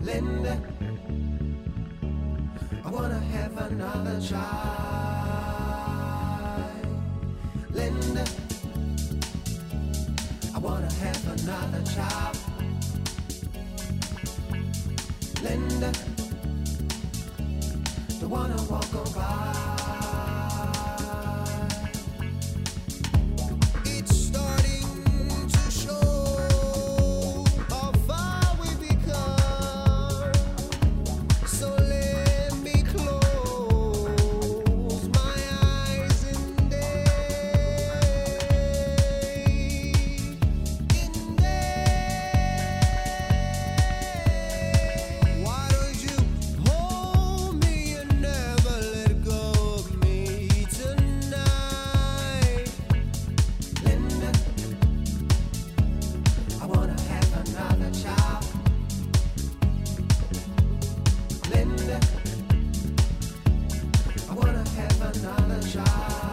Linda. I wanna have another child, Linda. I wanna have another child, Linda. Don't wanna walk on by. Have another child.